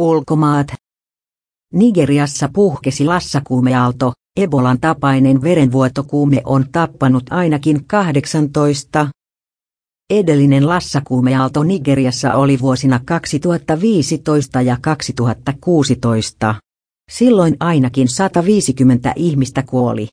Ulkomaat. Nigeriassa puhkesi lassakuumeaalto, Ebolan tapainen verenvuotokuume on tappanut ainakin 18. Edellinen lassakuumeaalto Nigeriassa oli vuosina 2015 ja 2016. Silloin ainakin 150 ihmistä kuoli.